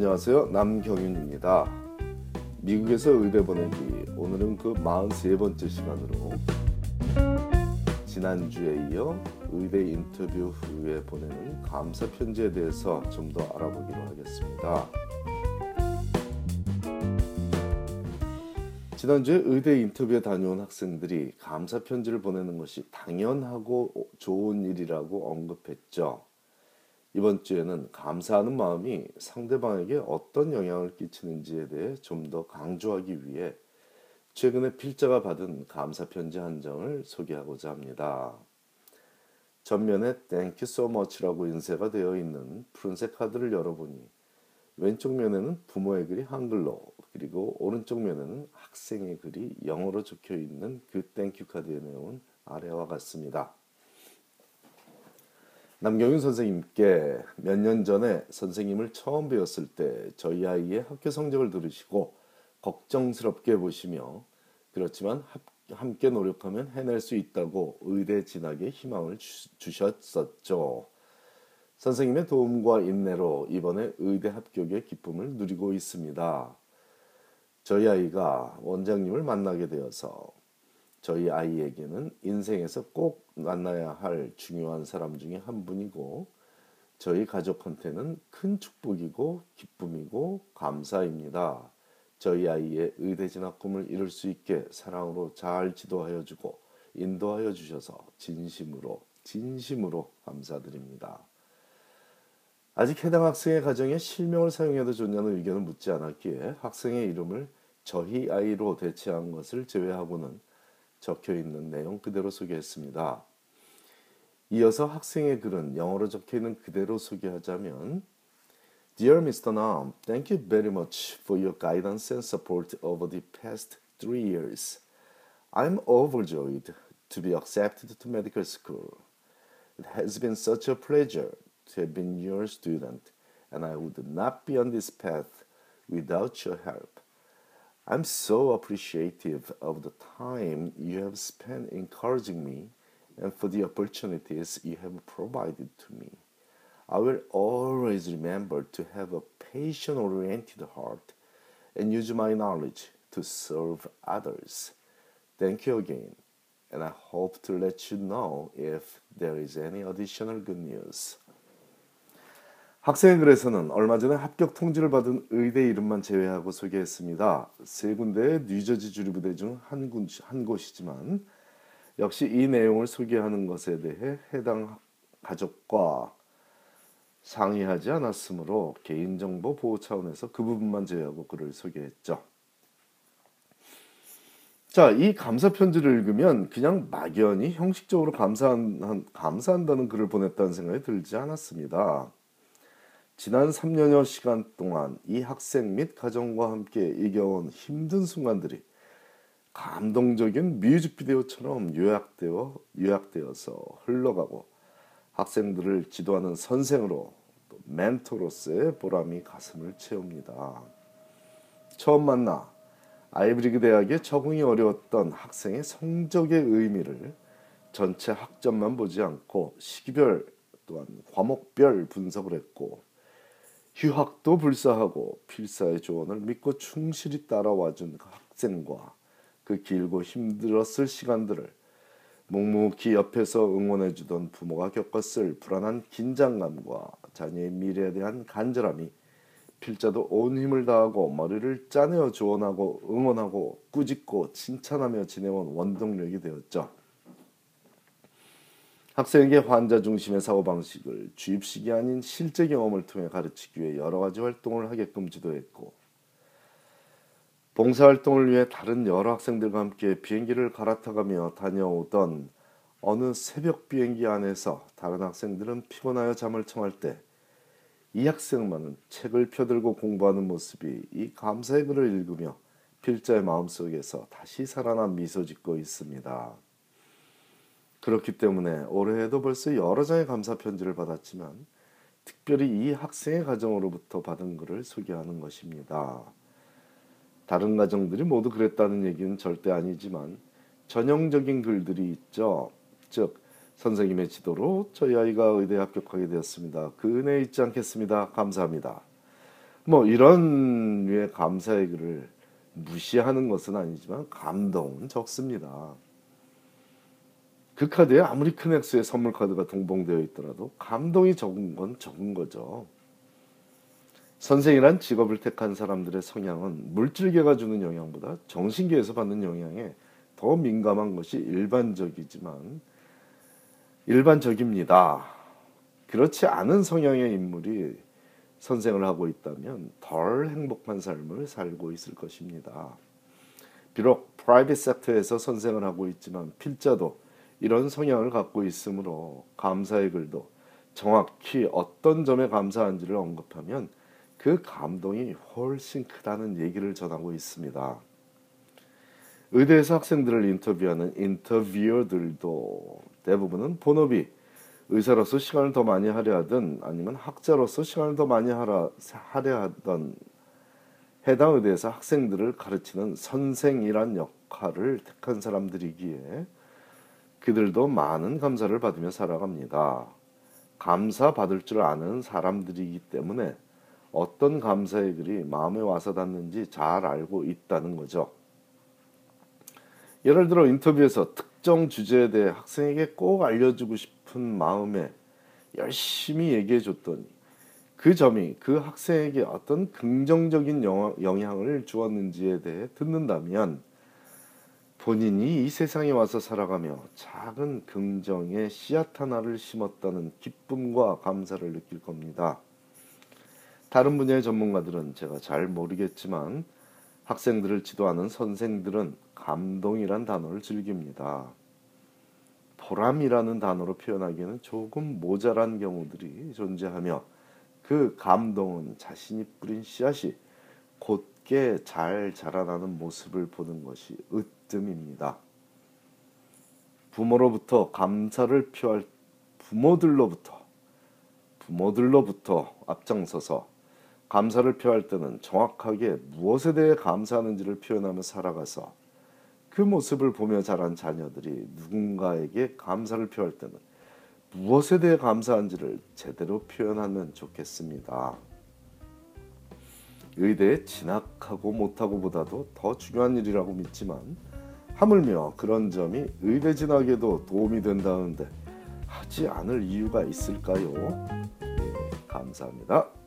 안녕하세요. 남경윤입니다. 미국에서 의대 보내기 오늘은 그 43번째 시간으로 지난주에 이어 의대 인터뷰 후에 보내는 감사 편지에 대해서 좀 더 알아보기로 하겠습니다. 지난주에 의대 인터뷰에 다녀온 학생들이 감사 편지를 보내는 것이 당연하고 좋은 일이라고 언급했죠. 이번 주에는 감사하는 마음이 상대방에게 어떤 영향을 끼치는지에 대해 좀 더 강조하기 위해 최근에 필자가 받은 감사 편지 한 장을 소개하고자 합니다. 전면에 Thank you so much라고 인쇄가 되어 있는 푸른색 카드를 열어보니 왼쪽 면에는 부모의 글이 한글로 그리고 오른쪽 면에는 학생의 글이 영어로 적혀 있는 그 thank you 카드의 내용은 아래와 같습니다. 남경윤 선생님께 몇 년 전에 선생님을 처음 배웠을 때 저희 아이의 학교 성적을 들으시고 걱정스럽게 보시며 그렇지만 함께 노력하면 해낼 수 있다고 의대 진학에 희망을 주셨었죠. 선생님의 도움과 인내로 이번에 의대 합격의 기쁨을 누리고 있습니다. 저희 아이가 원장님을 만나게 되어서 저희 아이에게는 인생에서 꼭 만나야 할 중요한 사람 중에 한 분이고 저희 가족한테는 큰 축복이고 기쁨이고 감사입니다. 저희 아이의 의대 진학 꿈을 이룰 수 있게 사랑으로 잘 지도하여 주고 인도하여 주셔서 진심으로 진심으로 감사드립니다. 아직 해당 학생의 가정에 실명을 사용해도 좋냐는 의견을 묻지 않았기에 학생의 이름을 저희 아이로 대체한 것을 제외하고는 적혀 있는 내용 그대로 소개했습니다. 이어서 학생의 글은 영어로 적혀 있는 그대로 소개하자면 Dear Mr. Nam, thank you very much for your guidance and support over the past three years. I'm overjoyed to be accepted to medical school. It has been such a pleasure to have been your student, and I would not be on this path without your help. I'm so appreciative of the time you have spent encouraging me and for the opportunities you have provided to me. I will always remember to have a patient oriented heart and use my knowledge to serve others. Thank you again, and I hope to let you know if there is any additional good news. 학생의 글에서는 얼마 전에 합격 통지를 받은 의대 이름만 제외하고 소개했습니다. 세 군데의 뉴저지 주립부대 중 한 한 곳이지만 역시 이 내용을 소개하는 것에 대해 해당 가족과 상의하지 않았으므로 개인정보 보호 차원에서 그 부분만 제외하고 글을 소개했죠. 자, 이 감사 편지를 읽으면 그냥 막연히 형식적으로 감사한, 감사한다는 글을 보냈다는 생각이 들지 않았습니다. 지난 3년여 시간 동안 이 학생 및 가정과 함께 이겨온 힘든 순간들이 감동적인 뮤직비디오처럼 요약되어 요약되어서 흘러가고 학생들을 지도하는 선생으로 또 멘토로서의 보람이 가슴을 채웁니다. 처음 만나 아이브리그 대학에 적응이 어려웠던 학생의 성적의 의미를 전체 학점만 보지 않고 시기별 또한 과목별 분석을 했고 휴학도 불사하고 필사의 조언을 믿고 충실히 따라와준 그 학생과 그 길고 힘들었을 시간들을 묵묵히 옆에서 응원해주던 부모가 겪었을 불안한 긴장감과 자녀의 미래에 대한 간절함이 필자도 온 힘을 다하고 머리를 짜내어 조언하고 응원하고 꾸짖고 칭찬하며 지내온 원동력이 되었죠. 학생에게 환자 중심의 사고방식을 주입식이 아닌 실제 경험을 통해 가르치기 위해 여러 가지 활동을 하게끔 지도했고 봉사활동을 위해 다른 여러 학생들과 함께 비행기를 갈아타가며 다녀오던 어느 새벽 비행기 안에서 다른 학생들은 피곤하여 잠을 청할 때 이 학생만은 책을 펴들고 공부하는 모습이 이 감사의 글을 읽으며 필자의 마음속에서 다시 살아난 미소 짓고 있습니다. 그렇기 때문에 올해에도 벌써 여러 장의 감사 편지를 받았지만 특별히 이 학생의 가정으로부터 받은 글을 소개하는 것입니다. 다른 가정들이 모두 그랬다는 얘기는 절대 아니지만 전형적인 글들이 있죠. 즉 선생님의 지도로 저희 아이가 의대 합격하게 되었습니다. 그 은혜 잊지 않겠습니다. 감사합니다. 뭐 이런 류의 감사의 글을 무시하는 것은 아니지만 감동은 적습니다. 그 카드에 아무리 큰 액수의 선물 카드가 동봉되어 있더라도 감동이 적은 건 적은 거죠. 선생이란 직업을 택한 사람들의 성향은 물질계가 주는 영향보다 정신계에서 받는 영향에 더 민감한 것이 일반적이지만 일반적입니다. 그렇지 않은 성향의 인물이 선생을 하고 있다면 덜 행복한 삶을 살고 있을 것입니다. 비록 프라이빗 섹터에서 선생을 하고 있지만 필자도 이런 성향을 갖고 있으므로 감사의 글도 정확히 어떤 점에 감사한지를 언급하면 그 감동이 훨씬 크다는 얘기를 전하고 있습니다. 의대에서 학생들을 인터뷰하는 인터뷰어들도 대부분은 본업이 의사로서 시간을 더 많이 하려 하든 아니면 학자로서 시간을 더 많이 하려 하던 해당 의대에서 학생들을 가르치는 선생이란 역할을 택한 사람들이기에 그들도 많은 감사를 받으며 살아갑니다. 감사 받을 줄 아는 사람들이기 때문에 어떤 감사의 글이 마음에 와서 닿는지 잘 알고 있다는 거죠. 예를 들어 인터뷰에서 특정 주제에 대해 학생에게 꼭 알려주고 싶은 마음에 열심히 얘기해 줬더니 그 점이 그 학생에게 어떤 긍정적인 영향을 주었는지에 대해 듣는다면 본인이 이 세상에 와서 살아가며 작은 긍정의 씨앗 하나를 심었다는 기쁨과 감사를 느낄 겁니다. 다른 분야의 전문가들은 제가 잘 모르겠지만 학생들을 지도하는 선생들은 감동이란 단어를 즐깁니다. 보람이라는 단어로 표현하기에는 조금 모자란 경우들이 존재하며 그 감동은 자신이 뿌린 씨앗이 곧 게 잘 자라나는 모습을 보는 것이 으뜸입니다. 부모로부터 감사를 표할 부모들로부터 부모들로부터 앞장서서 감사를 표할 때는 정확하게 무엇에 대해 감사하는지를 표현하며 살아가서 그 모습을 보며 자란 자녀들이 누군가에게 감사를 표할 때는 무엇에 대해 감사한지를 제대로 표현하면 좋겠습니다. 의대에 진학하고 못하고 보다도 더 중요한 일이라고 믿지만 하물며 그런 점이 의대 진학에도 도움이 된다는데 하지 않을 이유가 있을까요? 네, 감사합니다.